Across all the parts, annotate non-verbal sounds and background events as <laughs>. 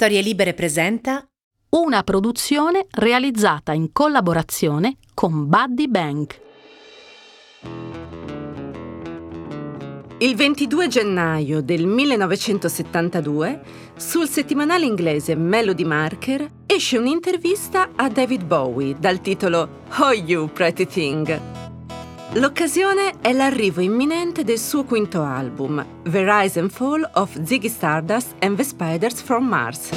Storie Libere presenta Una produzione realizzata in collaborazione con Buddy Bank. Il 22 gennaio del 1972, sul settimanale inglese Melody Marker, esce un'intervista a David Bowie dal titolo Oh You Pretty Thing. L'occasione è l'arrivo imminente del suo quinto album, The Rise and Fall of Ziggy Stardust and the Spiders from Mars.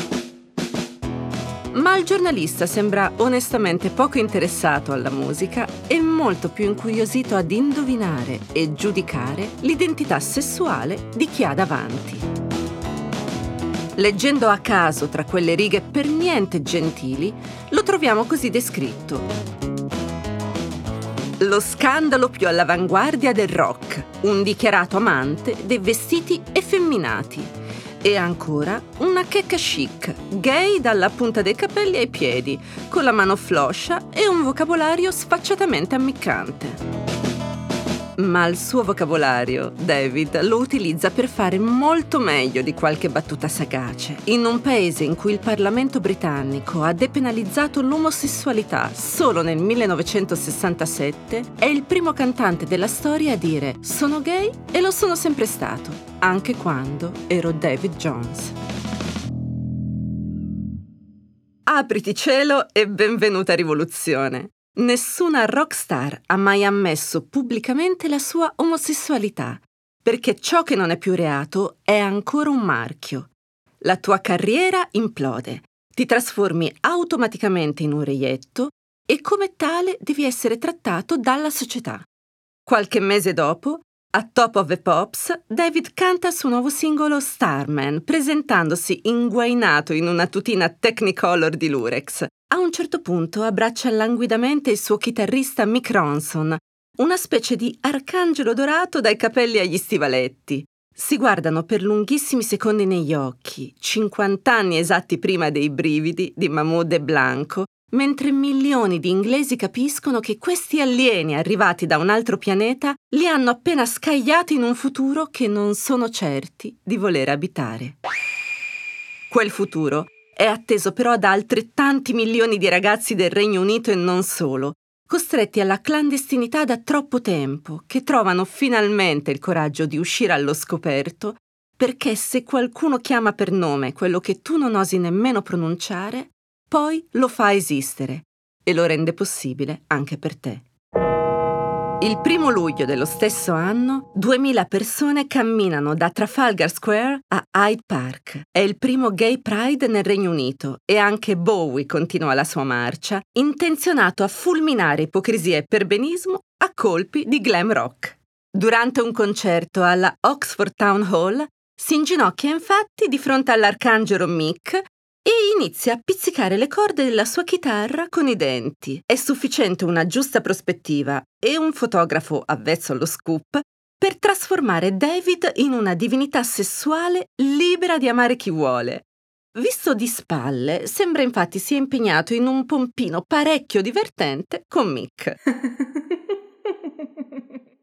Ma il giornalista sembra onestamente poco interessato alla musica e molto più incuriosito ad indovinare e giudicare l'identità sessuale di chi ha davanti. Leggendo a caso tra quelle righe per niente gentili, lo troviamo così descritto. Lo scandalo più all'avanguardia del rock, un dichiarato amante dei vestiti effemminati e ancora una checca chic, gay dalla punta dei capelli ai piedi, con la mano floscia e un vocabolario sfacciatamente ammiccante. Ma il suo vocabolario, David, lo utilizza per fare molto meglio di qualche battuta sagace. In un paese in cui il Parlamento britannico ha depenalizzato l'omosessualità solo nel 1967, è il primo cantante della storia a dire sono gay e lo sono sempre stato, anche quando ero David Jones. Apriti cielo e benvenuta rivoluzione. Nessuna rockstar ha mai ammesso pubblicamente la sua omosessualità, perché ciò che non è più reato è ancora un marchio. La tua carriera implode, ti trasformi automaticamente in un reietto e come tale devi essere trattato dalla società. Qualche mese dopo, a Top of the Pops, David canta il suo nuovo singolo Starman, presentandosi inguainato in una tutina Technicolor di Lurex, a un certo punto abbraccia languidamente il suo chitarrista Mick Ronson, una specie di arcangelo dorato dai capelli agli stivaletti. Si guardano per lunghissimi secondi negli occhi, 50 anni esatti prima dei brividi di Mahmoud e Blanco, mentre milioni di inglesi capiscono che questi alieni arrivati da un altro pianeta li hanno appena scagliati in un futuro che non sono certi di voler abitare. Quel futuro è atteso però da altrettanti milioni di ragazzi del Regno Unito e non solo, costretti alla clandestinità da troppo tempo, che trovano finalmente il coraggio di uscire allo scoperto, perché se qualcuno chiama per nome quello che tu non osi nemmeno pronunciare, poi lo fa esistere e lo rende possibile anche per te. Il primo luglio dello stesso anno, 2000 persone camminano da Trafalgar Square a Hyde Park. È il primo Gay Pride nel Regno Unito e anche Bowie continua la sua marcia, intenzionato a fulminare ipocrisia e perbenismo a colpi di glam rock. Durante un concerto alla Oxford Town Hall, si inginocchia infatti di fronte all'arcangelo Mick e inizia a pizzicare le corde della sua chitarra con i denti. È sufficiente una giusta prospettiva e un fotografo avvezzo allo scoop per trasformare David in una divinità sessuale libera di amare chi vuole. Visto di spalle, sembra infatti sia impegnato in un pompino parecchio divertente con Mick. <laughs>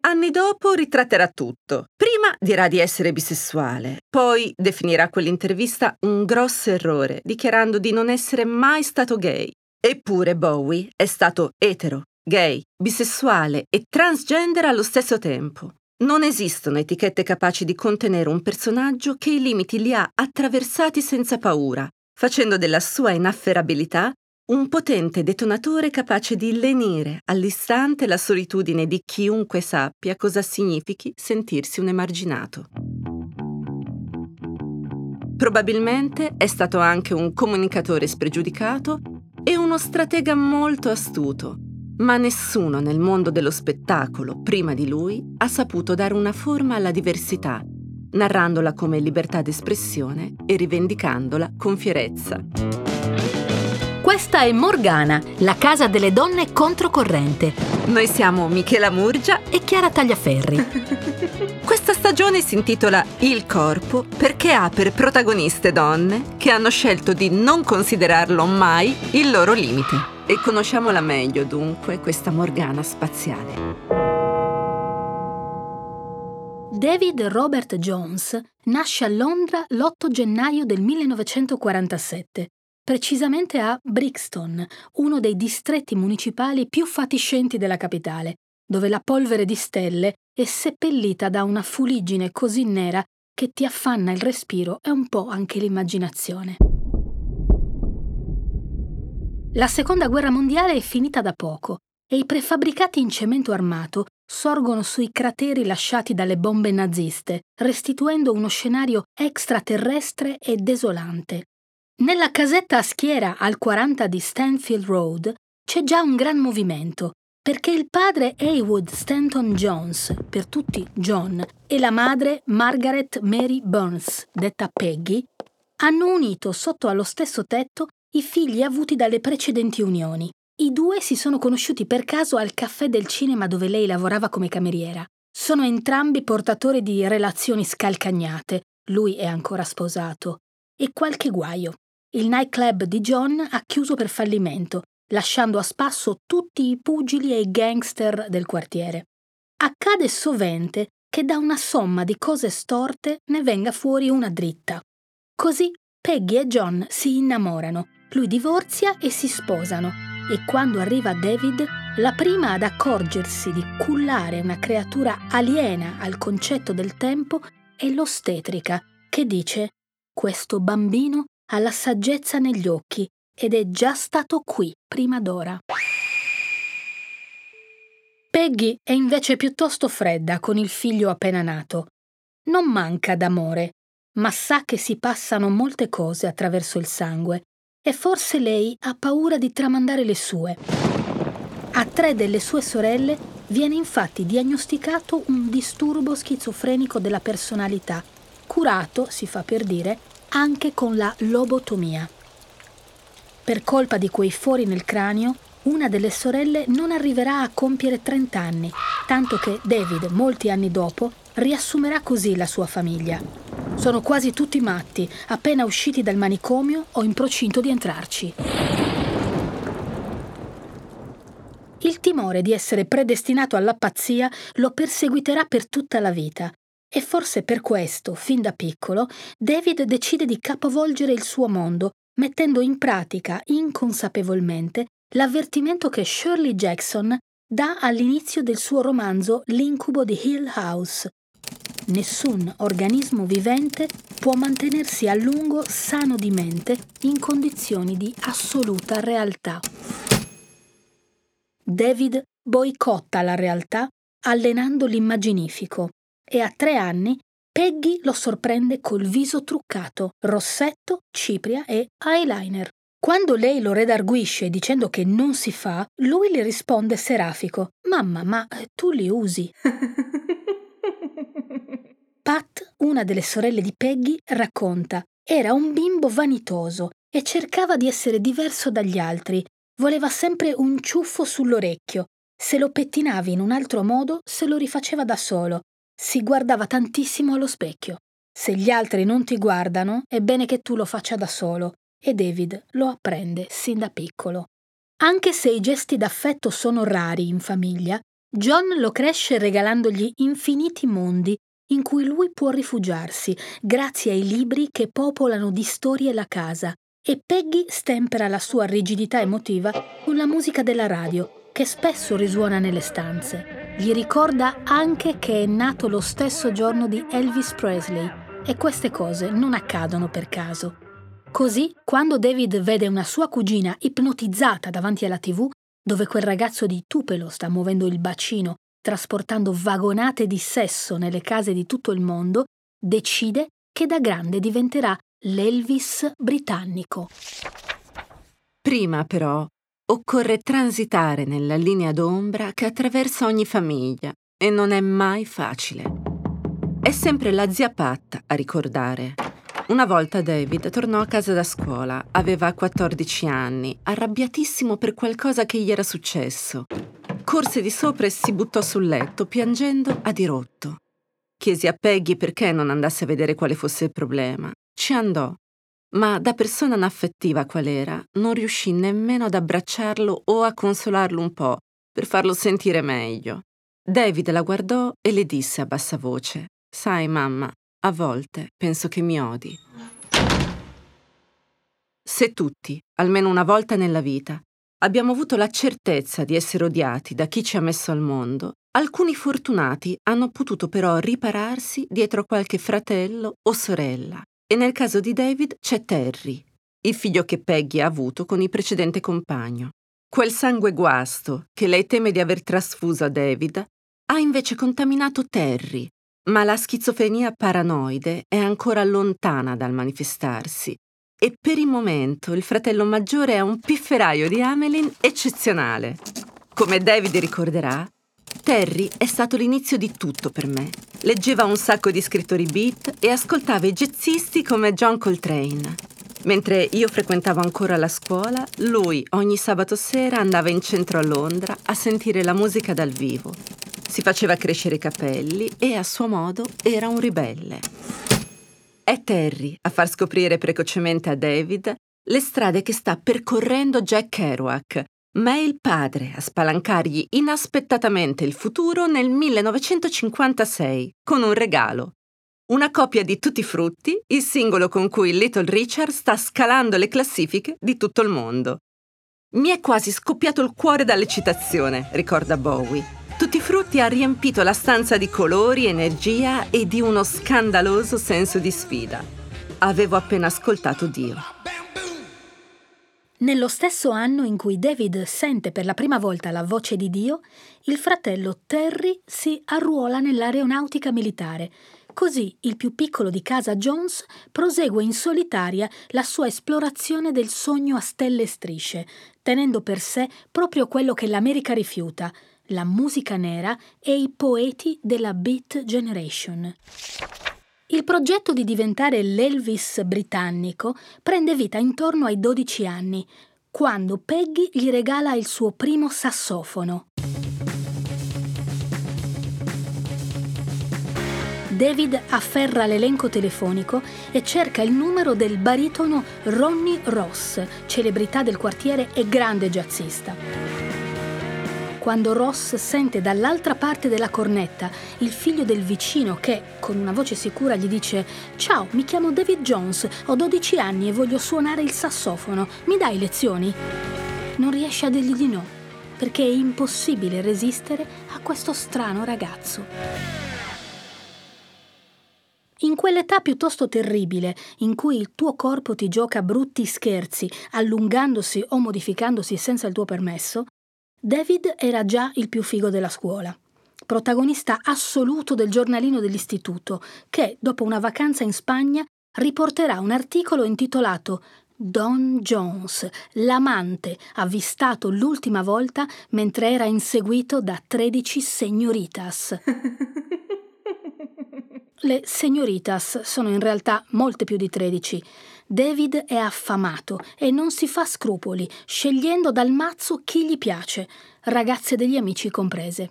Anni dopo ritratterà tutto. Prima dirà di essere bisessuale, poi definirà quell'intervista un grosso errore, dichiarando di non essere mai stato gay. Eppure Bowie è stato etero, gay, bisessuale e transgender allo stesso tempo. Non esistono etichette capaci di contenere un personaggio che i limiti li ha attraversati senza paura, facendo della sua inafferabilità un potente detonatore capace di lenire all'istante la solitudine di chiunque sappia cosa significhi sentirsi un emarginato. Probabilmente è stato anche un comunicatore spregiudicato e uno stratega molto astuto, ma nessuno nel mondo dello spettacolo, prima di lui, ha saputo dare una forma alla diversità, narrandola come libertà d'espressione e rivendicandola con fierezza. Questa è Morgana, la casa delle donne controcorrente. Noi siamo Michela Murgia e Chiara Tagliaferri. <laughs> Questa stagione si intitola Il corpo perché ha per protagoniste donne che hanno scelto di non considerarlo mai il loro limite. E conosciamola meglio dunque questa Morgana spaziale. David Robert Jones nasce a Londra l'8 gennaio del 1947, precisamente a Brixton, uno dei distretti municipali più fatiscenti della capitale, dove la polvere di stelle è seppellita da una fuliggine così nera che ti affanna il respiro e un po' anche l'immaginazione. La seconda guerra mondiale è finita da poco e i prefabbricati in cemento armato sorgono sui crateri lasciati dalle bombe naziste, restituendo uno scenario extraterrestre e desolante. Nella casetta a schiera al 40 di Stanfield Road c'è già un gran movimento, perché il padre Haywood Stanton Jones, per tutti John, e la madre Margaret Mary Burns, detta Peggy, hanno unito sotto allo stesso tetto i figli avuti dalle precedenti unioni. I due si sono conosciuti per caso al caffè del cinema dove lei lavorava come cameriera. Sono entrambi portatori di relazioni scalcagnate, lui è ancora sposato, e qualche guaio. Il nightclub di John ha chiuso per fallimento, lasciando a spasso tutti i pugili e i gangster del quartiere. Accade sovente che da una somma di cose storte ne venga fuori una dritta. Così Peggy e John si innamorano, lui divorzia e si sposano e quando arriva David, la prima ad accorgersi di cullare una creatura aliena al concetto del tempo è l'ostetrica, che dice questo bambino ha la saggezza negli occhi ed è già stato qui prima d'ora. Peggy è invece piuttosto fredda con il figlio appena nato. Non manca d'amore, ma sa che si passano molte cose attraverso il sangue e forse lei ha paura di tramandare le sue. A tre delle sue sorelle viene infatti diagnosticato un disturbo schizofrenico della personalità, curato, si fa per dire, anche con la lobotomia. Per colpa di quei fori nel cranio, una delle sorelle non arriverà a compiere 30 anni, tanto che David, molti anni dopo, riassumerà così la sua famiglia. Sono quasi tutti matti, appena usciti dal manicomio o in procinto di entrarci. Il timore di essere predestinato alla pazzia lo perseguiterà per tutta la vita. E forse per questo, fin da piccolo, David decide di capovolgere il suo mondo, mettendo in pratica inconsapevolmente l'avvertimento che Shirley Jackson dà all'inizio del suo romanzo L'incubo di Hill House, nessun organismo vivente può mantenersi a lungo sano di mente in condizioni di assoluta realtà. David boicotta la realtà allenando l'immaginifico e a tre anni Peggy lo sorprende col viso truccato, rossetto, cipria e eyeliner. Quando lei lo redarguisce dicendo che non si fa, lui le risponde serafico: Mamma, ma tu li usi. <laughs> Pat, una delle sorelle di Peggy, racconta era un bimbo vanitoso e cercava di essere diverso dagli altri. Voleva sempre un ciuffo sull'orecchio. Se lo pettinavi in un altro modo, se lo rifaceva da solo. Si guardava tantissimo allo specchio. Se gli altri non ti guardano, è bene che tu lo faccia da solo. E David lo apprende sin da piccolo. Anche se i gesti d'affetto sono rari in famiglia, John lo cresce regalandogli infiniti mondi in cui lui può rifugiarsi grazie ai libri che popolano di storie la casa e Peggy stempera la sua rigidità emotiva con la musica della radio che spesso risuona nelle stanze. Gli ricorda anche che è nato lo stesso giorno di Elvis Presley e queste cose non accadono per caso. Così, quando David vede una sua cugina ipnotizzata davanti alla tv, dove quel ragazzo di Tupelo sta muovendo il bacino trasportando vagonate di sesso nelle case di tutto il mondo, decide che da grande diventerà l'Elvis britannico. Prima però occorre transitare nella linea d'ombra che attraversa ogni famiglia e non è mai facile. È sempre la zia Pat a ricordare. Una volta David tornò a casa da scuola, aveva 14 anni, arrabbiatissimo per qualcosa che gli era successo corse di sopra e si buttò sul letto, piangendo a dirotto. Chiesi a Peggy perché non andasse a vedere quale fosse il problema. Ci andò, ma da persona inaffettiva qual era, non riuscì nemmeno ad abbracciarlo o a consolarlo un po', per farlo sentire meglio. David la guardò e le disse a bassa voce: Sai, mamma, a volte penso che mi odi. Se tutti, almeno una volta nella vita, abbiamo avuto la certezza di essere odiati da chi ci ha messo al mondo, alcuni fortunati hanno potuto però ripararsi dietro qualche fratello o sorella. E nel caso di David c'è Terry, il figlio che Peggy ha avuto con il precedente compagno. Quel sangue guasto che lei teme di aver trasfuso a David ha invece contaminato Terry, ma la schizofrenia paranoide è ancora lontana dal manifestarsi e per il momento il fratello maggiore è un pifferaio di Amelin eccezionale. Come David ricorderà, Terry è stato l'inizio di tutto per me. Leggeva un sacco di scrittori beat e ascoltava i jazzisti come John Coltrane. Mentre io frequentavo ancora la scuola, lui ogni sabato sera andava in centro a Londra a sentire la musica dal vivo. Si faceva crescere i capelli e a suo modo era un ribelle. È Terry a far scoprire precocemente a David le strade che sta percorrendo Jack Kerouac, ma è il padre a spalancargli inaspettatamente il futuro nel 1956 con un regalo. Una copia di Tutti Frutti, il singolo con cui Little Richard sta scalando le classifiche di tutto il mondo. Mi è quasi scoppiato il cuore dall'eccitazione, ricorda Bowie. Tutti frutti ha riempito la stanza di colori, energia e di uno scandaloso senso di sfida. Avevo appena ascoltato Dio. Nello stesso anno in cui David sente per la prima volta la voce di Dio, il fratello Terry si arruola nell'aeronautica militare. Così il più piccolo di casa Jones prosegue in solitaria la sua esplorazione del sogno a stelle e strisce, tenendo per sé proprio quello che l'America rifiuta, la musica nera e i poeti della Beat Generation. Il progetto di diventare l'Elvis britannico prende vita intorno ai 12 anni, quando Peggy gli regala il suo primo sassofono. David afferra l'elenco telefonico e cerca il numero del baritono Ronnie Ross, celebrità del quartiere e grande jazzista quando Ross sente dall'altra parte della cornetta il figlio del vicino che, con una voce sicura, gli dice Ciao, mi chiamo David Jones, ho 12 anni e voglio suonare il sassofono, mi dai lezioni? Non riesce a dirgli di no, perché è impossibile resistere a questo strano ragazzo. In quell'età piuttosto terribile, in cui il tuo corpo ti gioca brutti scherzi, allungandosi o modificandosi senza il tuo permesso, David era già il più figo della scuola, protagonista assoluto del giornalino dell'istituto, che, dopo una vacanza in Spagna, riporterà un articolo intitolato Don Jones, l'amante avvistato l'ultima volta mentre era inseguito da 13 segnoritas. <laughs> Le segnoritas sono in realtà molte più di 13 David è affamato e non si fa scrupoli, scegliendo dal mazzo chi gli piace, ragazze degli amici comprese.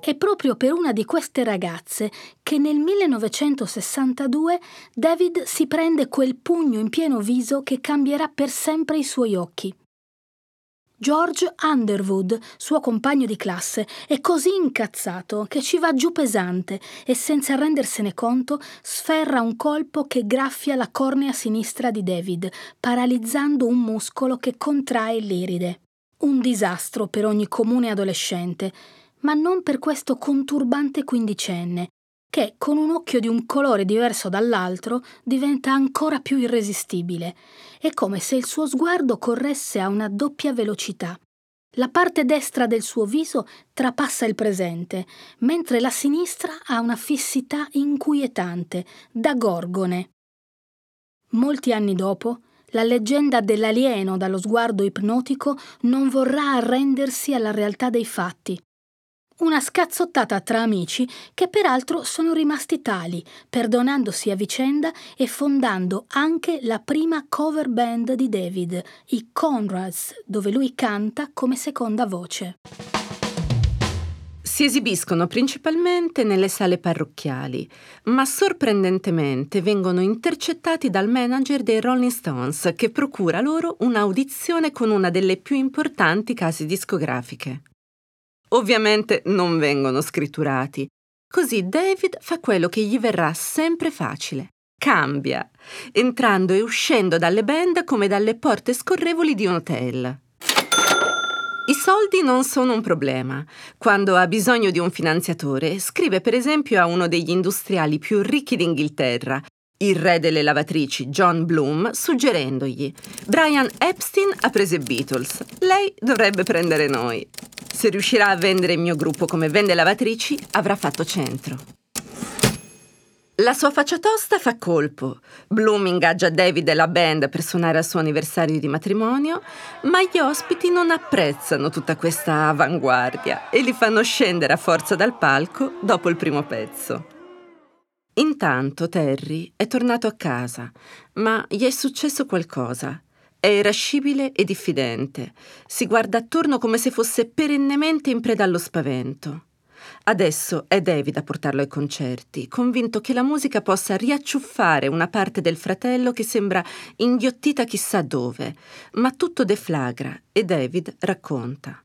È proprio per una di queste ragazze che nel 1962 David si prende quel pugno in pieno viso che cambierà per sempre i suoi occhi. George Underwood, suo compagno di classe, è così incazzato che ci va giù pesante e senza rendersene conto sferra un colpo che graffia la cornea sinistra di David, paralizzando un muscolo che contrae l'iride. Un disastro per ogni comune adolescente, ma non per questo conturbante quindicenne, che con un occhio di un colore diverso dall'altro diventa ancora più irresistibile. È come se il suo sguardo corresse a una doppia velocità. La parte destra del suo viso trapassa il presente, mentre la sinistra ha una fissità inquietante, da gorgone. Molti anni dopo, la leggenda dell'alieno dallo sguardo ipnotico non vorrà arrendersi alla realtà dei fatti una scazzottata tra amici che peraltro sono rimasti tali, perdonandosi a vicenda e fondando anche la prima cover band di David, i Conrads, dove lui canta come seconda voce. Si esibiscono principalmente nelle sale parrocchiali, ma sorprendentemente vengono intercettati dal manager dei Rolling Stones che procura loro un'audizione con una delle più importanti case discografiche ovviamente non vengono scritturati, Così David fa quello che gli verrà sempre facile. Cambia, entrando e uscendo dalle band come dalle porte scorrevoli di un hotel. I soldi non sono un problema. Quando ha bisogno di un finanziatore, scrive per esempio a uno degli industriali più ricchi d'Inghilterra, il re delle lavatrici John Bloom, suggerendogli: Brian Epstein ha preso i Beatles, lei dovrebbe prendere noi. Se riuscirà a vendere il mio gruppo come vende lavatrici, avrà fatto centro. La sua faccia tosta fa colpo. Bloom ingaggia David e la band per suonare al suo anniversario di matrimonio, ma gli ospiti non apprezzano tutta questa avanguardia e li fanno scendere a forza dal palco dopo il primo pezzo. Intanto Terry è tornato a casa, ma gli è successo qualcosa. È irascibile e diffidente. Si guarda attorno come se fosse perennemente in preda allo spavento. Adesso è David a portarlo ai concerti, convinto che la musica possa riacciuffare una parte del fratello che sembra inghiottita chissà dove, ma tutto deflagra e David racconta.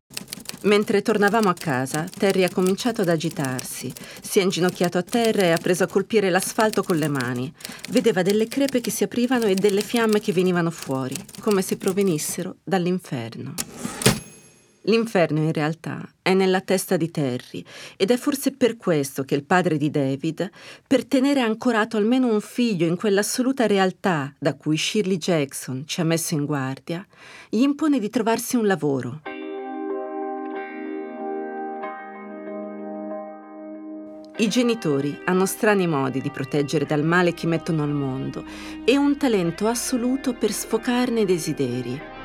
Mentre tornavamo a casa, Terry ha cominciato ad agitarsi, si è inginocchiato a terra e ha preso a colpire l'asfalto con le mani. Vedeva delle crepe che si aprivano e delle fiamme che venivano fuori, come se provenissero dall'inferno. L'inferno in realtà è nella testa di Terry ed è forse per questo che il padre di David, per tenere ancorato almeno un figlio in quell'assoluta realtà da cui Shirley Jackson ci ha messo in guardia, gli impone di trovarsi un lavoro. I genitori hanno strani modi di proteggere dal male chi mettono al mondo e un talento assoluto per sfocarne i desideri.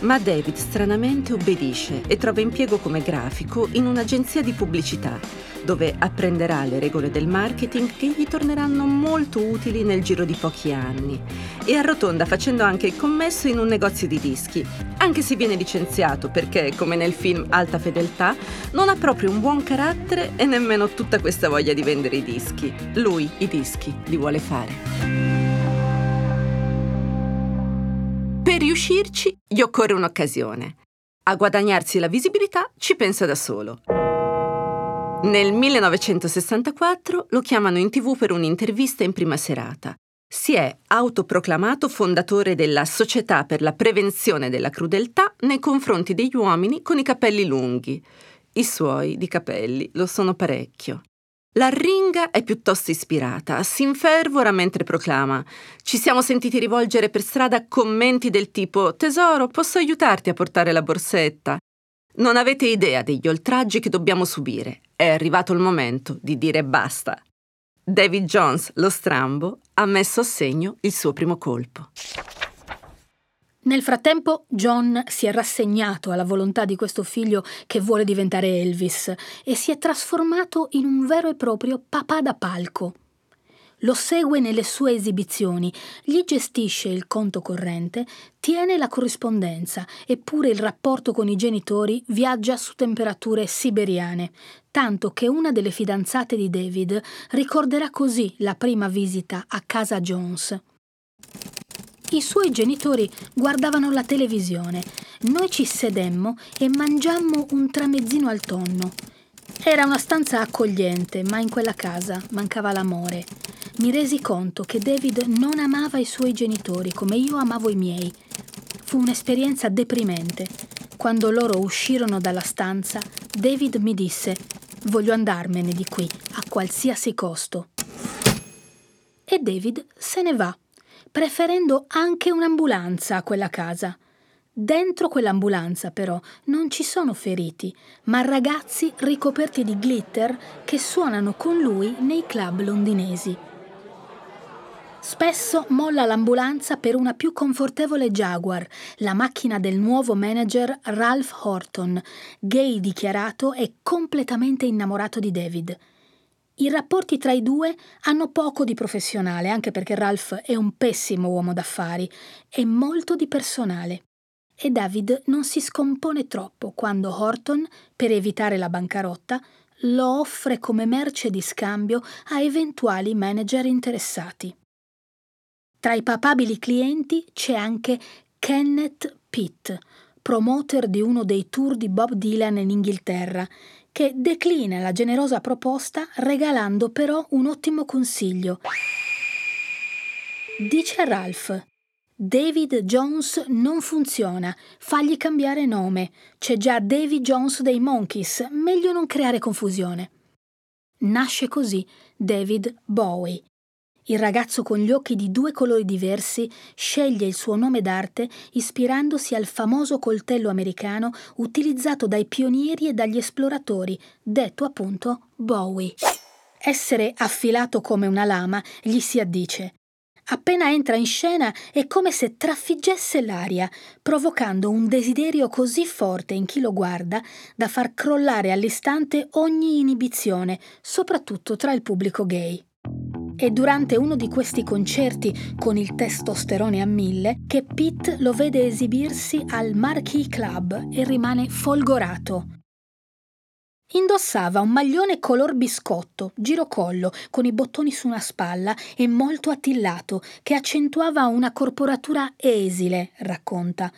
Ma David stranamente obbedisce e trova impiego come grafico in un'agenzia di pubblicità, dove apprenderà le regole del marketing che gli torneranno molto utili nel giro di pochi anni. E arrotonda facendo anche il commesso in un negozio di dischi, anche se viene licenziato perché, come nel film Alta Fedeltà, non ha proprio un buon carattere e nemmeno tutta questa voglia di vendere i dischi. Lui i dischi li vuole fare. Per riuscirci gli occorre un'occasione. A guadagnarsi la visibilità ci pensa da solo. Nel 1964 lo chiamano in tv per un'intervista in prima serata. Si è autoproclamato fondatore della Società per la prevenzione della crudeltà nei confronti degli uomini con i capelli lunghi. I suoi di capelli lo sono parecchio. La ringa è piuttosto ispirata, si infervora mentre proclama. Ci siamo sentiti rivolgere per strada commenti del tipo Tesoro, posso aiutarti a portare la borsetta? Non avete idea degli oltraggi che dobbiamo subire. È arrivato il momento di dire basta. David Jones, lo strambo, ha messo a segno il suo primo colpo. Nel frattempo John si è rassegnato alla volontà di questo figlio che vuole diventare Elvis e si è trasformato in un vero e proprio papà da palco. Lo segue nelle sue esibizioni, gli gestisce il conto corrente, tiene la corrispondenza, eppure il rapporto con i genitori viaggia su temperature siberiane, tanto che una delle fidanzate di David ricorderà così la prima visita a casa Jones. I suoi genitori guardavano la televisione. Noi ci sedemmo e mangiammo un tramezzino al tonno. Era una stanza accogliente, ma in quella casa mancava l'amore. Mi resi conto che David non amava i suoi genitori come io amavo i miei. Fu un'esperienza deprimente. Quando loro uscirono dalla stanza, David mi disse: Voglio andarmene di qui, a qualsiasi costo. E David se ne va preferendo anche un'ambulanza a quella casa. Dentro quell'ambulanza, però, non ci sono feriti, ma ragazzi ricoperti di glitter che suonano con lui nei club londinesi. Spesso molla l'ambulanza per una più confortevole Jaguar, la macchina del nuovo manager Ralph Horton, gay dichiarato e completamente innamorato di David. I rapporti tra i due hanno poco di professionale, anche perché Ralph è un pessimo uomo d'affari, e molto di personale. E David non si scompone troppo quando Horton, per evitare la bancarotta, lo offre come merce di scambio a eventuali manager interessati. Tra i papabili clienti c'è anche Kenneth Pitt, promoter di uno dei tour di Bob Dylan in Inghilterra, che declina la generosa proposta regalando però un ottimo consiglio. Dice a Ralph: David Jones non funziona, fagli cambiare nome. C'è già David Jones dei Monkeys, meglio non creare confusione. Nasce così David Bowie. Il ragazzo con gli occhi di due colori diversi sceglie il suo nome d'arte ispirandosi al famoso coltello americano utilizzato dai pionieri e dagli esploratori, detto appunto Bowie. Essere affilato come una lama gli si addice. Appena entra in scena è come se trafiggesse l'aria, provocando un desiderio così forte in chi lo guarda da far crollare all'istante ogni inibizione, soprattutto tra il pubblico gay. È durante uno di questi concerti con il testosterone a mille che Pete lo vede esibirsi al Marquee Club e rimane folgorato. Indossava un maglione color biscotto, girocollo, con i bottoni su una spalla e molto attillato, che accentuava una corporatura esile, racconta.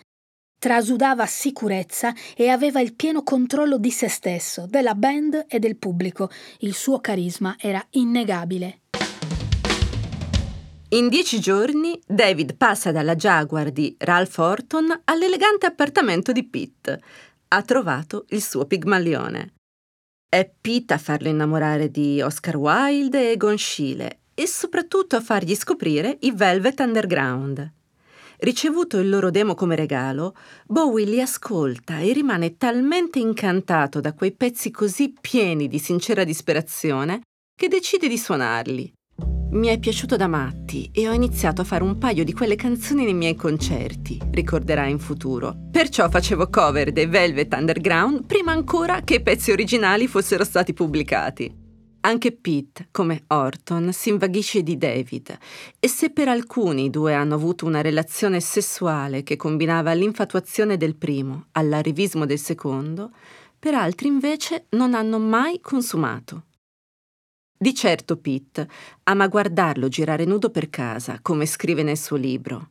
Trasudava sicurezza e aveva il pieno controllo di se stesso, della band e del pubblico. Il suo carisma era innegabile. In dieci giorni David passa dalla Jaguar di Ralph Orton all'elegante appartamento di Pete. Ha trovato il suo pigmalione. È Pete a farlo innamorare di Oscar Wilde e Egon Schiele e soprattutto a fargli scoprire i Velvet Underground. Ricevuto il loro demo come regalo, Bowie li ascolta e rimane talmente incantato da quei pezzi così pieni di sincera disperazione che decide di suonarli. Mi è piaciuto da matti e ho iniziato a fare un paio di quelle canzoni nei miei concerti, ricorderà in futuro. Perciò facevo cover dei Velvet Underground prima ancora che i pezzi originali fossero stati pubblicati. Anche Pete, come Orton, si invaghisce di David e se per alcuni i due hanno avuto una relazione sessuale che combinava l'infatuazione del primo all'arrivismo del secondo, per altri invece non hanno mai consumato. Di certo Pete ama guardarlo girare nudo per casa, come scrive nel suo libro.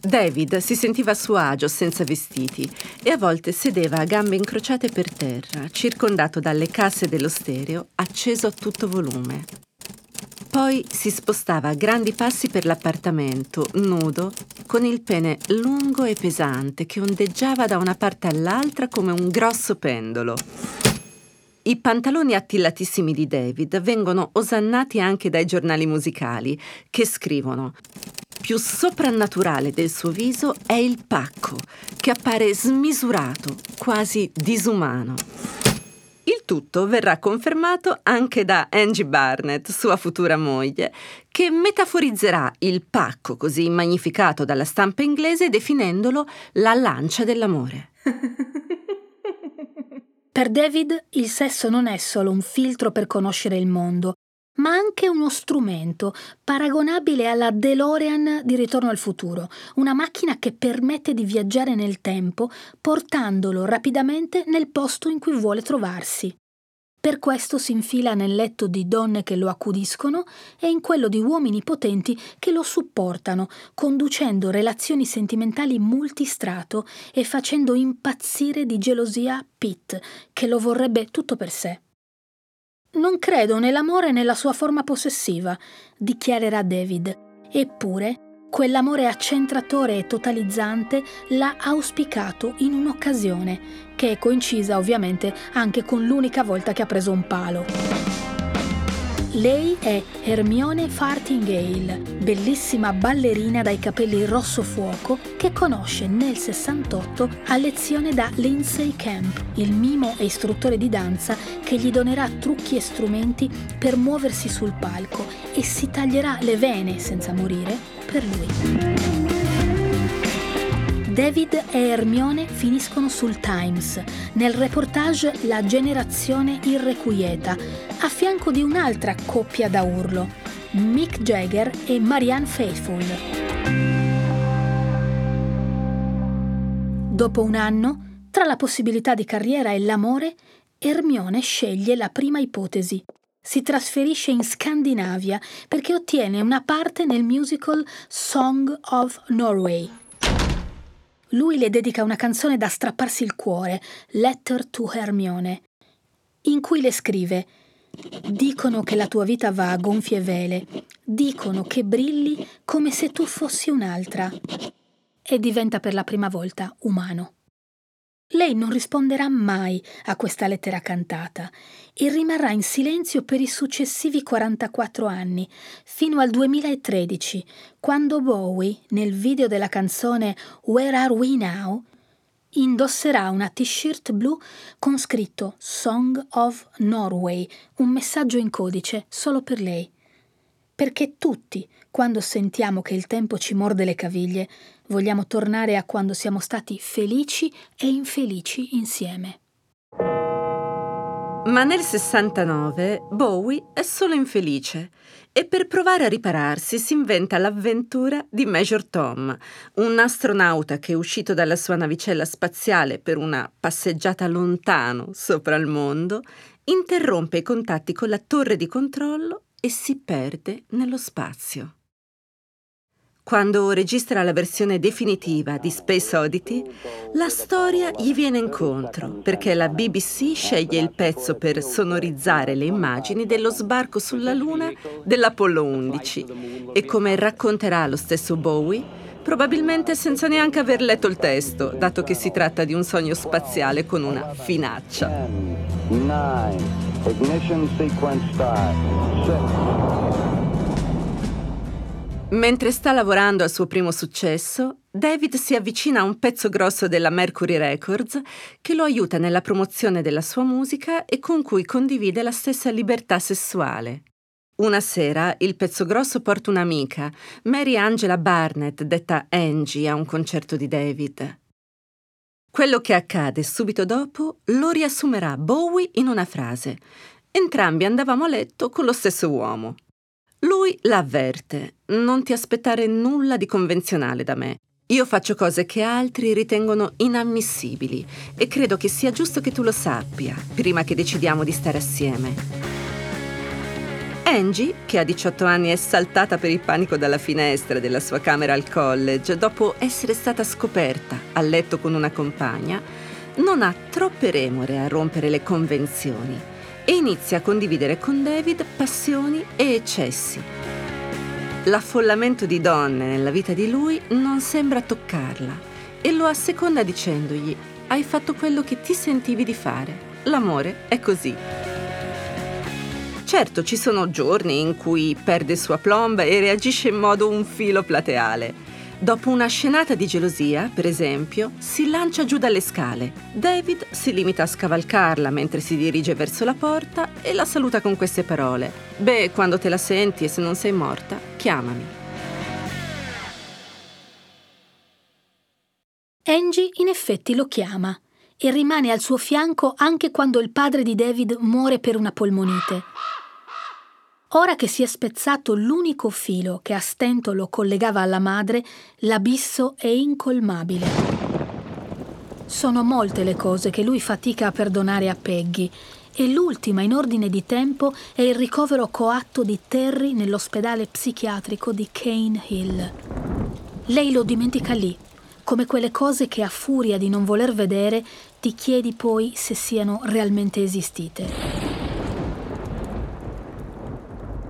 David si sentiva a suo agio senza vestiti e a volte sedeva a gambe incrociate per terra, circondato dalle casse dello stereo, acceso a tutto volume. Poi si spostava a grandi passi per l'appartamento, nudo, con il pene lungo e pesante che ondeggiava da una parte all'altra come un grosso pendolo. I pantaloni attillatissimi di David vengono osannati anche dai giornali musicali, che scrivono più soprannaturale del suo viso è il pacco, che appare smisurato, quasi disumano. Il tutto verrà confermato anche da Angie Barnett, sua futura moglie, che metaforizzerà il pacco così magnificato dalla stampa inglese definendolo la lancia dell'amore. <laughs> Per David il sesso non è solo un filtro per conoscere il mondo, ma anche uno strumento paragonabile alla DeLorean di Ritorno al futuro, una macchina che permette di viaggiare nel tempo portandolo rapidamente nel posto in cui vuole trovarsi. Per questo si infila nel letto di donne che lo accudiscono e in quello di uomini potenti che lo supportano, conducendo relazioni sentimentali multistrato e facendo impazzire di gelosia Pete, che lo vorrebbe tutto per sé. Non credo nell'amore nella sua forma possessiva, dichiarerà David. Eppure, quell'amore accentratore e totalizzante l'ha auspicato in un'occasione, che è coincisa ovviamente anche con l'unica volta che ha preso un palo. Lei è Hermione Fartingale, bellissima ballerina dai capelli rosso fuoco che conosce nel 68 a lezione da Lindsay Camp, il mimo e istruttore di danza che gli donerà trucchi e strumenti per muoversi sul palco e si taglierà le vene senza morire per lui. David e Hermione finiscono sul Times, nel reportage La generazione irrequieta, a fianco di un'altra coppia da urlo, Mick Jagger e Marianne Faithfull. Dopo un anno, tra la possibilità di carriera e l'amore, Hermione sceglie la prima ipotesi, si trasferisce in Scandinavia perché ottiene una parte nel musical Song of Norway. lui le dedica una canzone da strapparsi il cuore, Letter to Hermione, in cui le scrive Dicono che la tua vita va a gonfie vele, dicono che brilli come se tu fossi un'altra. E diventa per la prima volta umano. Lei non risponderà mai a questa lettera cantata e rimarrà in silenzio per i successivi 44 anni, fino al 2013, quando Bowie, nel video della canzone Where Are We Now, indosserà una t-shirt blu con scritto Song of Norway, un messaggio in codice solo per lei. Perché tutti, quando sentiamo che il tempo ci morde le caviglie, vogliamo tornare a quando siamo stati felici e infelici insieme. Ma nel 69 Bowie è solo infelice e per provare a ripararsi si inventa l'avventura di Major Tom, un astronauta che è uscito dalla sua navicella spaziale per una passeggiata lontano sopra il mondo, interrompe i contatti con la torre di controllo e si perde nello spazio. Quando registra la versione definitiva di Space Oddity, la storia gli viene incontro perché la BBC sceglie il pezzo per sonorizzare le immagini dello sbarco sulla Luna dell'Apollo 11 e come racconterà lo stesso Bowie, probabilmente senza neanche aver letto il testo, dato che si tratta di un sogno spaziale con una finaccia. 10, 9, ignition sequence start, 6, Mentre sta lavorando al suo primo successo, David si avvicina a un pezzo grosso della Mercury Records che lo aiuta nella promozione della sua musica e con cui condivide la stessa libertà sessuale. Una sera il pezzo grosso porta un'amica, Mary Angela Barnett, detta Angie, a un concerto di David. Quello che accade subito dopo lo riassumerà Bowie in una frase. Entrambi andavamo a letto con lo stesso uomo. Lui la avverte, non ti aspettare nulla di convenzionale da me. Io faccio cose che altri ritengono inammissibili e credo che sia giusto che tu lo sappia prima che decidiamo di stare assieme. Angie, che a 18 anni è saltata per il panico dalla finestra della sua camera al college dopo essere stata scoperta a letto con una compagna, non ha troppe remore a rompere le convenzioni e inizia a condividere con David passioni e eccessi. L'affollamento di donne nella vita di lui non sembra toccarla e lo asseconda dicendogli hai fatto quello che ti sentivi di fare. L'amore è così. Certo, ci sono giorni in cui perde sua plomba e reagisce in modo un filo plateale Dopo una scenata di gelosia, per esempio, si lancia giù dalle scale. David si limita a scavalcarla mentre si dirige verso la porta e la saluta con queste parole. Beh, quando te la senti e se non sei morta, chiamami. Angie in effetti lo chiama e rimane al suo fianco anche quando il padre di David muore per una polmonite. Ora che si è spezzato l'unico filo che a stento lo collegava alla madre, l'abisso è incolmabile. Sono molte le cose che lui fatica a perdonare a Peggy e l'ultima in ordine di tempo è il ricovero coatto di Terry nell'ospedale psichiatrico di Cane Hill. Lei lo dimentica lì, come quelle cose che a furia di non voler vedere ti chiedi poi se siano realmente esistite.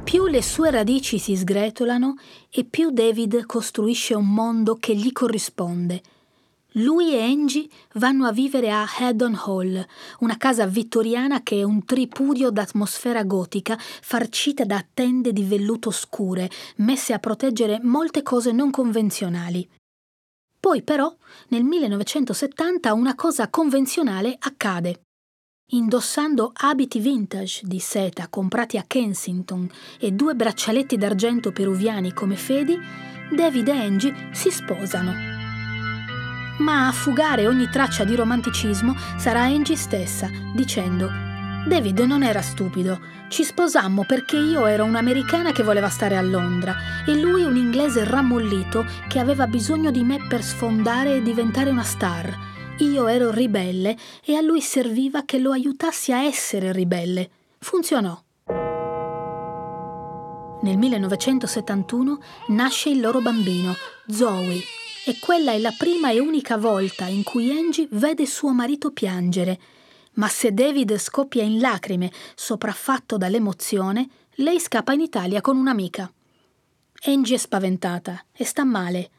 Più le sue radici si sgretolano e più David costruisce un mondo che gli corrisponde. Lui e Angie vanno a vivere a Haddon Hall, una casa vittoriana che è un tripudio d'atmosfera gotica farcita da tende di velluto scure, messe a proteggere molte cose non convenzionali. Poi però, nel 1970, una cosa convenzionale accade. Indossando abiti vintage di seta comprati a Kensington e due braccialetti d'argento peruviani come fedi, David e Angie si sposano. Ma a fugare ogni traccia di romanticismo sarà Angie stessa, dicendo David non era stupido, ci sposammo perché io ero un'americana che voleva stare a Londra e lui un inglese rammollito che aveva bisogno di me per sfondare e diventare una star io ero ribelle e a lui serviva che lo aiutassi a essere ribelle. Funzionò. Nel 1971 nasce il loro bambino, Zoe, e quella è la prima e unica volta in cui Angie vede suo marito piangere. Ma se David scoppia in lacrime, sopraffatto dall'emozione, lei scappa in Italia con un'amica. Angie è spaventata e sta male.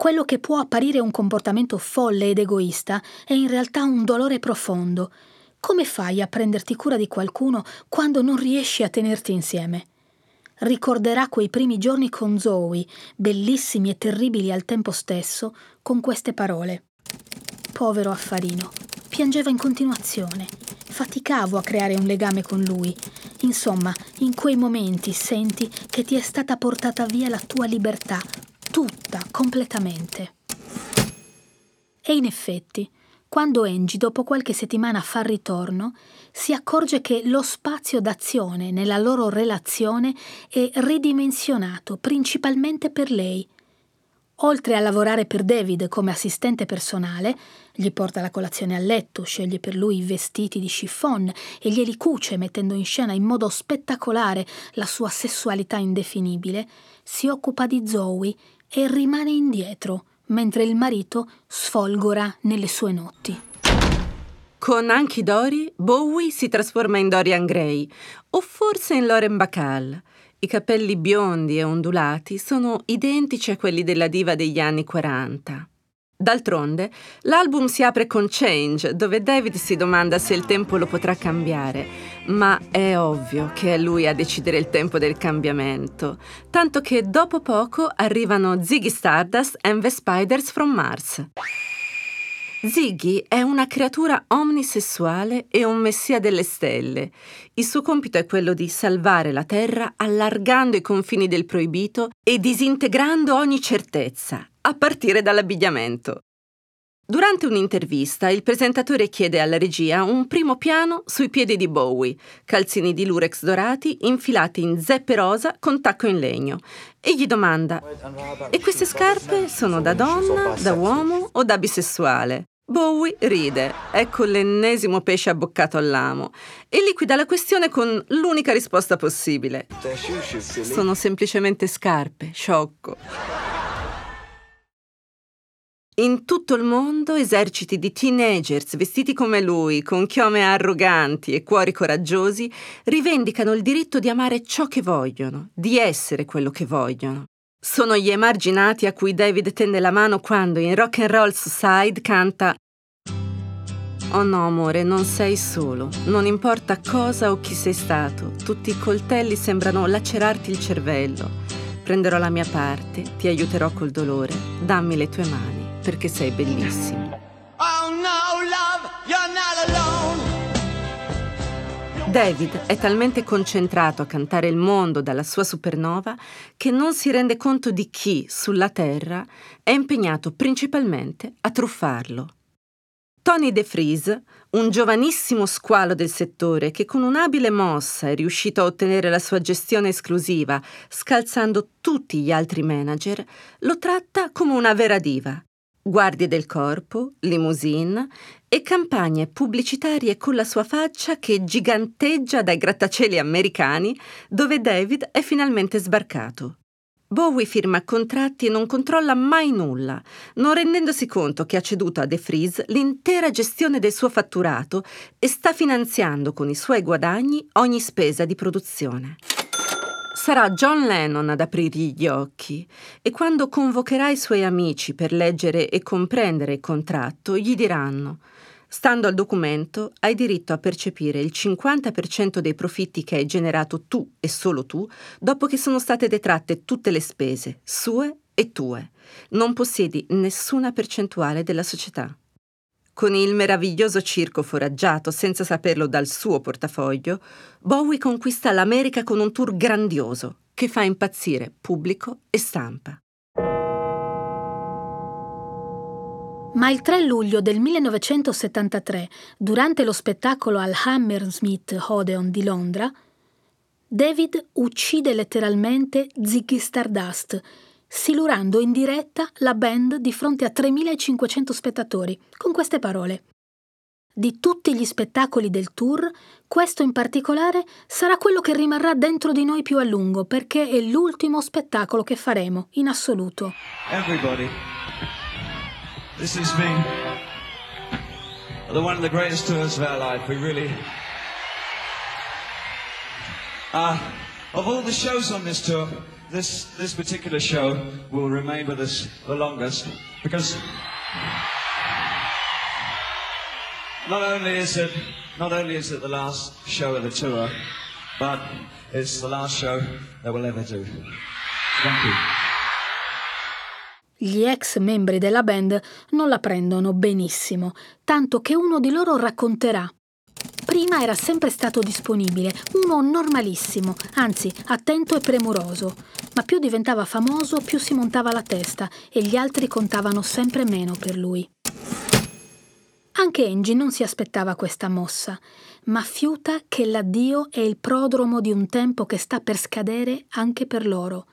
Quello che può apparire un comportamento folle ed egoista è in realtà un dolore profondo. Come fai a prenderti cura di qualcuno quando non riesci a tenerti insieme? Ricorderà quei primi giorni con Zoe, bellissimi e terribili al tempo stesso, con queste parole. Povero affarino, piangeva in continuazione. Faticavo a creare un legame con lui. Insomma, in quei momenti senti che ti è stata portata via la tua libertà, tutta, completamente. E in effetti, quando Angie dopo qualche settimana fa ritorno, si accorge che lo spazio d'azione nella loro relazione è ridimensionato principalmente per lei. Oltre a lavorare per David come assistente personale, gli porta la colazione a letto, sceglie per lui i vestiti di chiffon e glieli cuce mettendo in scena in modo spettacolare la sua sessualità indefinibile, si occupa di Zoe e rimane indietro, mentre il marito sfolgora nelle sue notti. Con Anki Dori, Bowie si trasforma in Dorian Gray, o forse in Lauren Bacall. I capelli biondi e ondulati sono identici a quelli della diva degli anni 40. D'altronde, l'album si apre con Change, dove David si domanda se il tempo lo potrà cambiare, ma è ovvio che è lui a decidere il tempo del cambiamento, tanto che dopo poco arrivano Ziggy Stardust and the Spiders from Mars. Ziggy è una creatura omnisessuale e un messia delle stelle. Il suo compito è quello di salvare la Terra allargando i confini del proibito e disintegrando ogni certezza, a partire dall'abbigliamento. Durante un'intervista il presentatore chiede alla regia un primo piano sui piedi di Bowie, calzini di lurex dorati infilati in zeppe rosa con tacco in legno, e gli domanda: E queste scarpe sono da donna, da uomo o da bisessuale? Bowie ride, ecco l'ennesimo pesce abboccato all'amo, e liquida la questione con l'unica risposta possibile. Sono semplicemente scarpe, sciocco. In tutto il mondo eserciti di teenagers vestiti come lui, con chiome arroganti e cuori coraggiosi, rivendicano il diritto di amare ciò che vogliono, di essere quello che vogliono. Sono gli emarginati a cui David tende la mano quando in Rock and Roll Suicide canta Oh no, amore, non sei solo. Non importa cosa o chi sei stato, tutti i coltelli sembrano lacerarti il cervello. Prenderò la mia parte, ti aiuterò col dolore, dammi le tue mani perché sei bellissimo. Oh. David è talmente concentrato a cantare il mondo dalla sua supernova che non si rende conto di chi, sulla Terra, è impegnato principalmente a truffarlo. Tony De Vries, un giovanissimo squalo del settore che con un'abile mossa è riuscito a ottenere la sua gestione esclusiva, scalzando tutti gli altri manager, lo tratta come una vera diva guardie del corpo, limousine e campagne pubblicitarie con la sua faccia che giganteggia dai grattacieli americani dove David è finalmente sbarcato. Bowie firma contratti e non controlla mai nulla, non rendendosi conto che ha ceduto a De Vries l'intera gestione del suo fatturato e sta finanziando con i suoi guadagni ogni spesa di produzione. Sarà John Lennon ad aprirgli gli occhi e quando convocherà i suoi amici per leggere e comprendere il contratto, gli diranno Stando al documento, hai diritto a percepire il 50% dei profitti che hai generato tu e solo tu dopo che sono state detratte tutte le spese, sue e tue. Non possiedi nessuna percentuale della società. Con il meraviglioso circo foraggiato senza saperlo dal suo portafoglio, Bowie conquista l'America con un tour grandioso che fa impazzire pubblico e stampa. Ma il 3 luglio del 1973, durante lo spettacolo al Hammersmith Odeon di Londra, David uccide letteralmente Ziggy Stardust, silurando in diretta la band di fronte a 3500 spettatori, con queste parole. Di tutti gli spettacoli del tour, questo in particolare sarà quello che rimarrà dentro di noi più a lungo, perché è l'ultimo spettacolo che faremo, in assoluto. Everybody. This has been the one of the greatest tours of our life. We really. Uh, of all the shows on this tour, this this particular show will remain with us the longest because not only is it not only is it the last show of the tour, but it's the last show that we'll ever do. Thank you. Gli ex membri della band non la prendono benissimo, tanto che uno di loro racconterà. Prima era sempre stato disponibile, uno normalissimo, anzi attento e premuroso, ma più diventava famoso più si montava la testa e gli altri contavano sempre meno per lui. Anche Angie non si aspettava questa mossa, ma fiuta che l'addio è il prodromo di un tempo che sta per scadere anche per loro.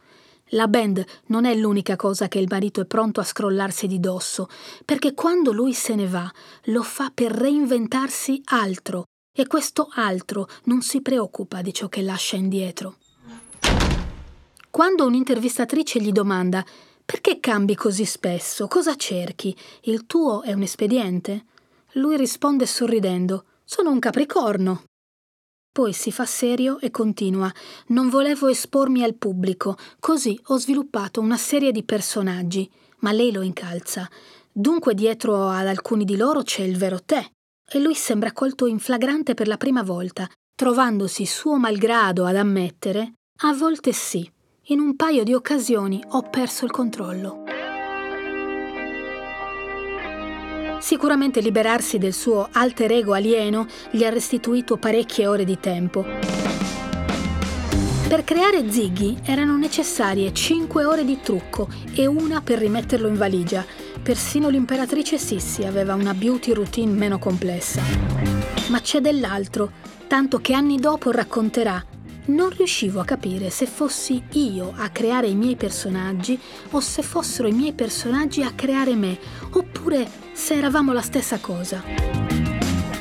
La band non è l'unica cosa che il marito è pronto a scrollarsi di dosso, perché quando lui se ne va lo fa per reinventarsi altro, e questo altro non si preoccupa di ciò che lascia indietro. Quando un'intervistatrice gli domanda perché cambi così spesso? Cosa cerchi? Il tuo è un espediente? Lui risponde sorridendo sono un capricorno. Poi si fa serio e continua. Non volevo espormi al pubblico, così ho sviluppato una serie di personaggi, ma lei lo incalza. Dunque dietro ad alcuni di loro c'è il vero te. E lui sembra colto in flagrante per la prima volta, trovandosi suo malgrado ad ammettere, a volte sì, in un paio di occasioni ho perso il controllo. Sicuramente liberarsi del suo alter ego alieno gli ha restituito parecchie ore di tempo. Per creare Ziggy erano necessarie 5 ore di trucco e una per rimetterlo in valigia. Persino l'imperatrice Sissi aveva una beauty routine meno complessa. Ma c'è dell'altro, tanto che anni dopo racconterà non riuscivo a capire se fossi io a creare i miei personaggi o se fossero i miei personaggi a creare me, oppure se eravamo la stessa cosa.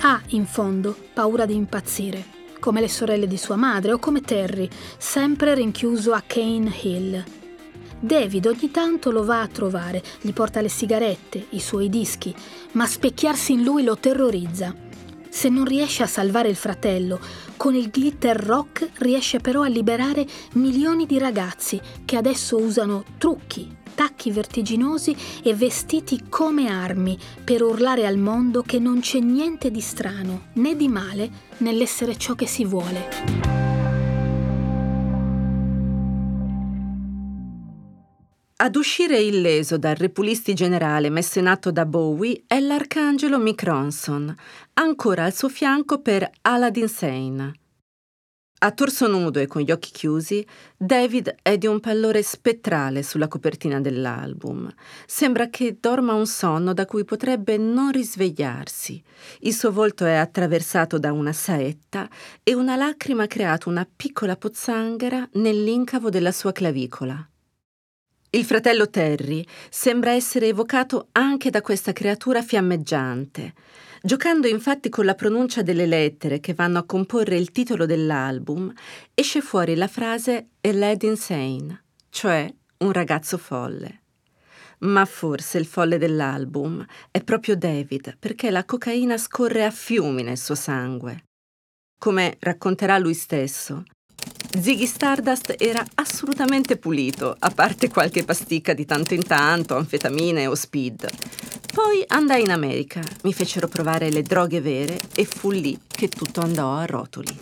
Ha, in fondo, paura di impazzire, come le sorelle di sua madre o come Terry, sempre rinchiuso a Cane Hill. David ogni tanto lo va a trovare, gli porta le sigarette, i suoi dischi, ma specchiarsi in lui lo terrorizza se non riesce a salvare il fratello, con il glitter rock riesce però a liberare milioni di ragazzi che adesso usano trucchi, tacchi vertiginosi e vestiti come armi per urlare al mondo che non c'è niente di strano né di male nell'essere ciò che si vuole. Ad uscire illeso dal repulisti generale messo in atto da Bowie è l'arcangelo Mick Ronson, ancora al suo fianco per Aladdin Sane. A torso nudo e con gli occhi chiusi, David è di un pallore spettrale sulla copertina dell'album. Sembra che dorma un sonno da cui potrebbe non risvegliarsi. Il suo volto è attraversato da una saetta e una lacrima ha creato una piccola pozzanghera nell'incavo della sua clavicola. Il fratello Terry sembra essere evocato anche da questa creatura fiammeggiante. Giocando infatti con la pronuncia delle lettere che vanno a comporre il titolo dell'album, esce fuori la frase A lad insane, cioè un ragazzo folle. Ma forse il folle dell'album è proprio David, perché la cocaina scorre a fiumi nel suo sangue. Come racconterà lui stesso, Ziggy Stardust era assolutamente pulito, a parte qualche pasticca di tanto in tanto, anfetamine o speed. Poi andai in America, mi fecero provare le droghe vere e fu lì che tutto andò a rotoli.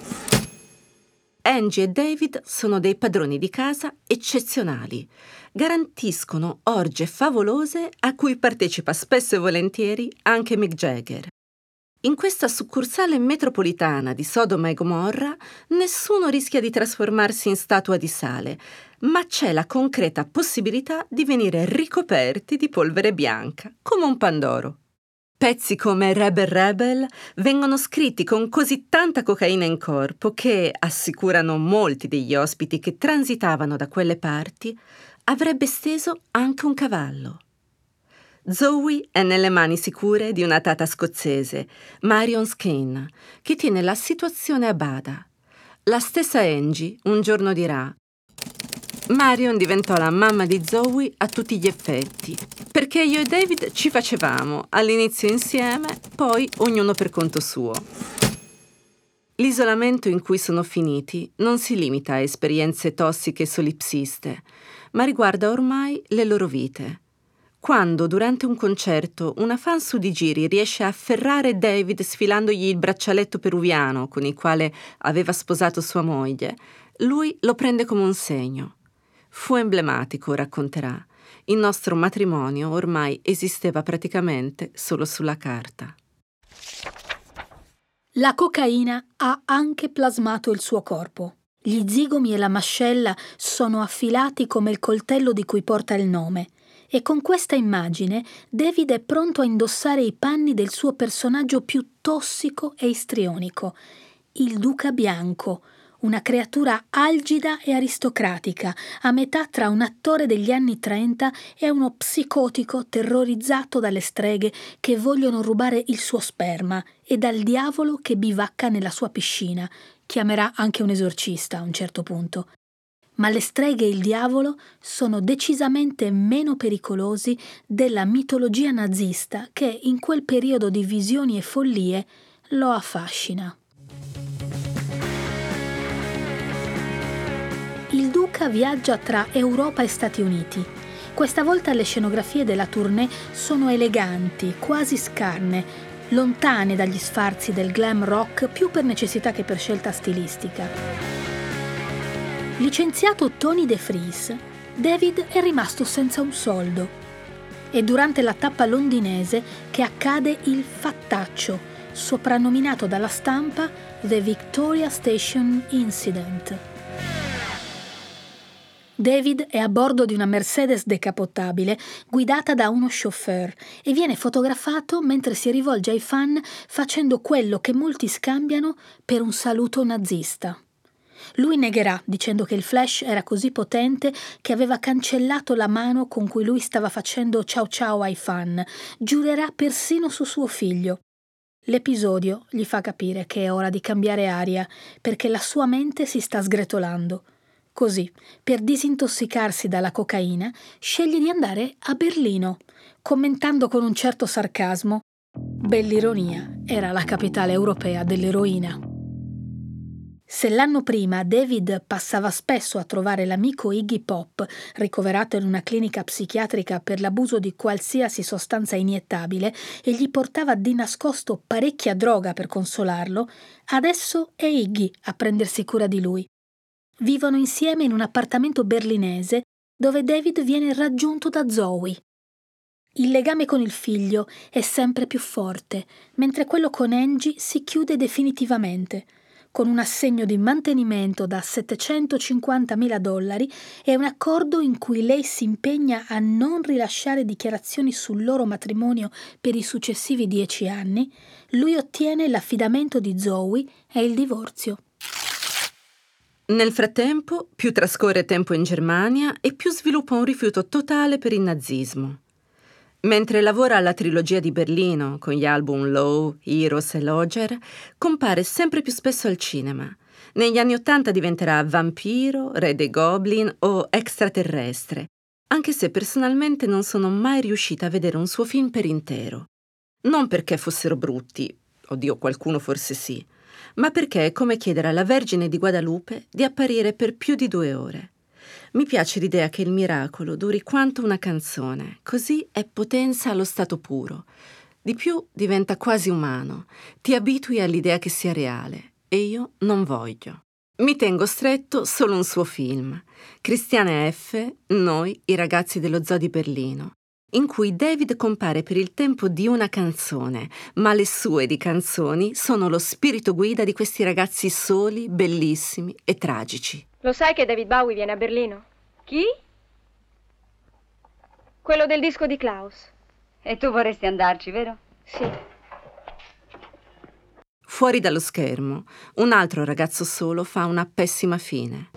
Angie e David sono dei padroni di casa eccezionali. Garantiscono orge favolose a cui partecipa spesso e volentieri anche Mick Jagger. In questa succursale metropolitana di Sodoma e Gomorra nessuno rischia di trasformarsi in statua di sale, ma c'è la concreta possibilità di venire ricoperti di polvere bianca, come un pandoro. Pezzi come Rebel Rebel vengono scritti con così tanta cocaina in corpo che, assicurano molti degli ospiti che transitavano da quelle parti, avrebbe steso anche un cavallo. Zoe è nelle mani sicure di una tata scozzese, Marion Skane, che tiene la situazione a bada. La stessa Angie un giorno dirà Marion diventò la mamma di Zoe a tutti gli effetti, perché io e David ci facevamo, all'inizio insieme, poi ognuno per conto suo. L'isolamento in cui sono finiti non si limita a esperienze tossiche solipsiste, ma riguarda ormai le loro vite. Quando, durante un concerto, una fan su di giri riesce a afferrare David sfilandogli il braccialetto peruviano con il quale aveva sposato sua moglie, lui lo prende come un segno. Fu emblematico, racconterà. Il nostro matrimonio ormai esisteva praticamente solo sulla carta. La cocaina ha anche plasmato il suo corpo. Gli zigomi e la mascella sono affilati come il coltello di cui porta il nome. E con questa immagine David è pronto a indossare i panni del suo personaggio più tossico e istrionico, il Duca Bianco, una creatura algida e aristocratica, a metà tra un attore degli anni Trenta e uno psicotico terrorizzato dalle streghe che vogliono rubare il suo sperma e dal diavolo che bivacca nella sua piscina. Chiamerà anche un esorcista a un certo punto. Ma le streghe e il diavolo sono decisamente meno pericolosi della mitologia nazista che in quel periodo di visioni e follie lo affascina. il duca viaggia tra Europa e Stati Uniti. Questa volta le scenografie della tournée sono eleganti, quasi scarne, lontane dagli sfarzi del glam rock più per necessità che per scelta stilistica. Licenziato Tony De Vries, David è rimasto senza un soldo. È durante la tappa londinese che accade il fattaccio, soprannominato dalla stampa The Victoria Station Incident. David è a bordo di una Mercedes decappottabile guidata da uno chauffeur e viene fotografato mentre si rivolge ai fan facendo quello che molti scambiano per un saluto nazista. Lui negherà dicendo che il flash era così potente che aveva cancellato la mano con cui lui stava facendo ciao ciao ai fan. Giurerà persino su suo figlio. L'episodio gli fa capire che è ora di cambiare aria perché la sua mente si sta sgretolando. Così, per disintossicarsi dalla cocaina, sceglie di andare a Berlino, commentando con un certo sarcasmo Bell'ironia, era la capitale europea dell'eroina. Se l'anno prima David passava spesso a trovare l'amico Iggy Pop, ricoverato in una clinica psichiatrica per l'abuso di qualsiasi sostanza iniettabile, e gli portava di nascosto parecchia droga per consolarlo, adesso è Iggy a prendersi cura di lui. Vivono insieme in un appartamento berlinese dove David viene raggiunto da Zoe. Il legame con il figlio è sempre più forte, mentre quello con Angie si chiude definitivamente, con un assegno di mantenimento da 750.000 dollari e un accordo in cui lei si impegna a non rilasciare dichiarazioni sul loro matrimonio per i successivi dieci anni, lui ottiene l'affidamento di Zoe e il divorzio. Nel frattempo, più trascorre tempo in Germania e più sviluppa un rifiuto totale per il nazismo. Mentre lavora alla trilogia di Berlino con gli album Low, Heroes e Lodger, compare sempre più spesso al cinema. Negli anni Ottanta diventerà vampiro, re dei goblin o extraterrestre, anche se personalmente non sono mai riuscita a vedere un suo film per intero. Non perché fossero brutti, oddio qualcuno forse sì, ma perché è come chiedere alla Vergine di Guadalupe di apparire per più di due ore. Mi piace l'idea che il miracolo duri quanto una canzone, così è potenza allo stato puro. Di più diventa quasi umano, ti abitui all'idea che sia reale, e io non voglio. Mi tengo stretto solo un suo film, Cristiane F., Noi, i ragazzi dello Zoo di Berlino, in cui David compare per il tempo di una canzone, ma le sue di canzoni sono lo spirito guida di questi ragazzi soli, bellissimi e tragici. Lo sai che David Bowie viene a Berlino? Chi? Quello del disco di Klaus. E tu vorresti andarci, vero? Sì. Fuori dallo schermo, un altro ragazzo solo fa una pessima fine.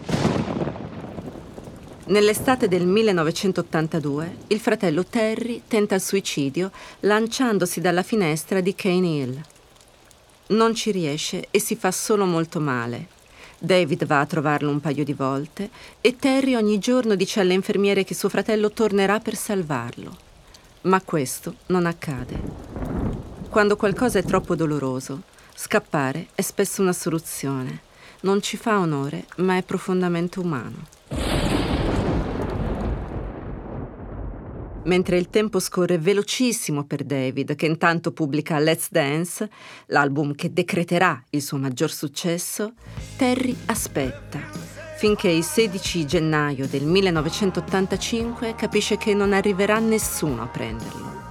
Nell'estate del 1982 il fratello Terry tenta il suicidio lanciandosi dalla finestra di Cane Hill. Non ci riesce e si fa solo molto male. David va a trovarlo un paio di volte e Terry ogni giorno dice alle infermiere che suo fratello tornerà per salvarlo. Ma questo non accade. Quando qualcosa è troppo doloroso, scappare è spesso una soluzione. Non ci fa onore, ma è profondamente umano. Mentre il tempo scorre velocissimo per David, che intanto pubblica Let's Dance, l'album che decreterà il suo maggior successo, Terry aspetta finché il 16 gennaio del 1985 capisce che non arriverà nessuno a prenderlo.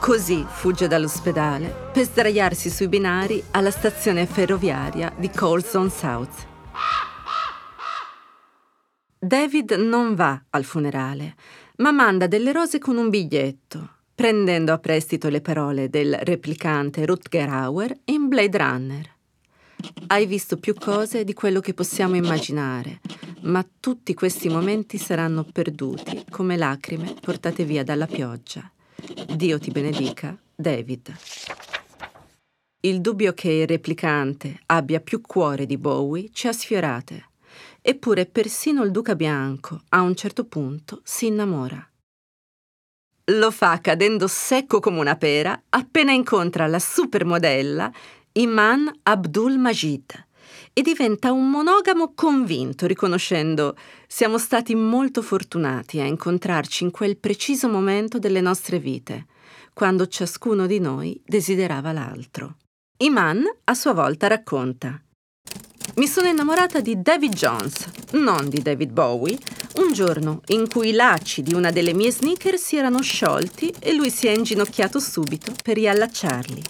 Così fugge dall'ospedale per sdraiarsi sui binari alla stazione ferroviaria di Colson South. David non va al funerale, ma manda delle rose con un biglietto, prendendo a prestito le parole del replicante Rutger Hauer in Blade Runner. Hai visto più cose di quello che possiamo immaginare, ma tutti questi momenti saranno perduti come lacrime portate via dalla pioggia. Dio ti benedica, David. Il dubbio che il replicante abbia più cuore di Bowie ci ha sfiorate. Eppure persino il duca bianco a un certo punto si innamora. Lo fa cadendo secco come una pera appena incontra la supermodella Iman Abdul Majid e diventa un monogamo convinto, riconoscendo siamo stati molto fortunati a incontrarci in quel preciso momento delle nostre vite, quando ciascuno di noi desiderava l'altro. Iman a sua volta racconta mi sono innamorata di David Jones, non di David Bowie, un giorno in cui i lacci di una delle mie sneaker si erano sciolti e lui si è inginocchiato subito per riallacciarli.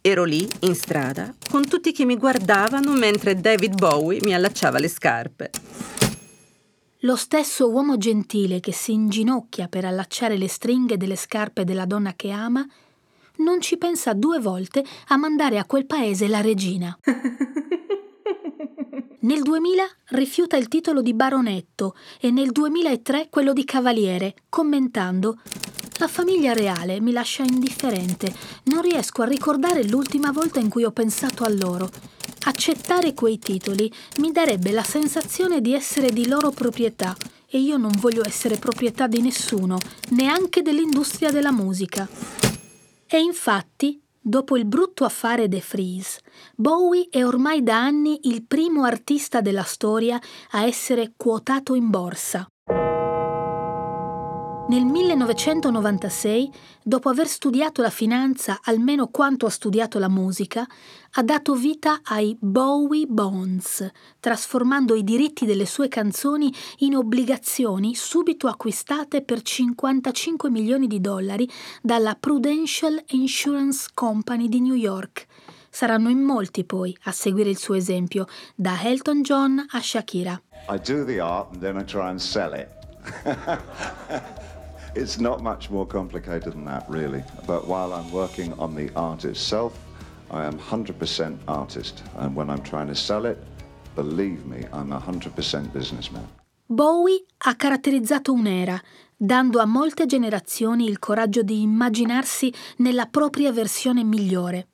Ero lì, in strada, con tutti che mi guardavano mentre David Bowie mi allacciava le scarpe. Lo stesso uomo gentile che si inginocchia per allacciare le stringhe delle scarpe della donna che ama, non ci pensa due volte a mandare a quel paese la regina. <laughs> Nel 2000 rifiuta il titolo di baronetto e nel 2003 quello di cavaliere, commentando La famiglia reale mi lascia indifferente, non riesco a ricordare l'ultima volta in cui ho pensato a loro. Accettare quei titoli mi darebbe la sensazione di essere di loro proprietà e io non voglio essere proprietà di nessuno, neanche dell'industria della musica. E infatti Dopo il brutto affare The Freeze, Bowie è ormai da anni il primo artista della storia a essere quotato in borsa. Nel 1996, dopo aver studiato la finanza almeno quanto ha studiato la musica, ha dato vita ai Bowie Bonds, trasformando i diritti delle sue canzoni in obbligazioni subito acquistate per 55 milioni di dollari dalla Prudential Insurance Company di New York. Saranno in molti poi a seguire il suo esempio, da Elton John a Shakira. I do the art and then I try and sell it. <laughs> It's not much more complicated than that, really. But while I'm working on the art itself, I am 100% artist. And when I'm trying to sell it, believe me, I'm a 100% businessman. Bowie ha caratterizzato un'era, dando a molte generazioni il coraggio di immaginarsi nella propria versione migliore.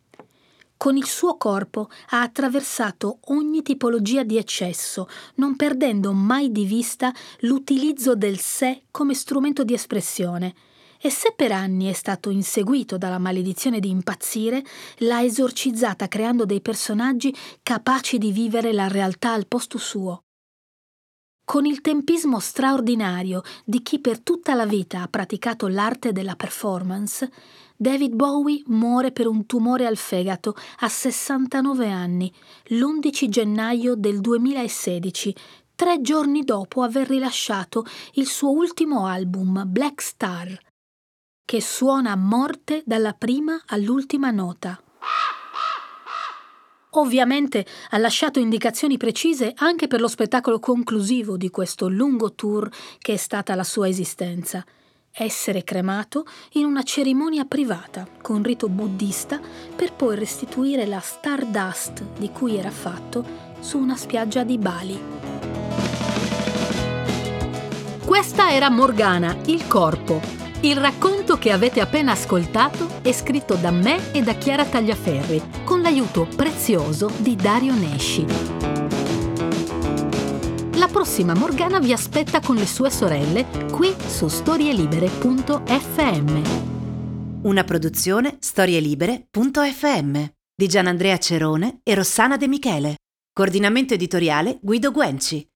Con il suo corpo ha attraversato ogni tipologia di eccesso, non perdendo mai di vista l'utilizzo del sé come strumento di espressione. E se per anni è stato inseguito dalla maledizione di impazzire, l'ha esorcizzata creando dei personaggi capaci di vivere la realtà al posto suo. Con il tempismo straordinario di chi per tutta la vita ha praticato l'arte della performance, David Bowie muore per un tumore al fegato a 69 anni, l'11 gennaio del 2016, tre giorni dopo aver rilasciato il suo ultimo album, Black Star, che suona a morte dalla prima all'ultima nota. Ovviamente ha lasciato indicazioni precise anche per lo spettacolo conclusivo di questo lungo tour che è stata la sua esistenza – essere cremato in una cerimonia privata con rito buddista per poi restituire la stardust di cui era fatto su una spiaggia di Bali. Questa era Morgana, il corpo. Il racconto che avete appena ascoltato è scritto da me e da Chiara Tagliaferri, con l'aiuto prezioso di Dario Nesci. La prossima Morgana vi aspetta con le sue sorelle qui su storielibere.fm. Una produzione storielibere.fm di Gianandrea Cerone e Rossana De Michele. Coordinamento editoriale Guido Guenci.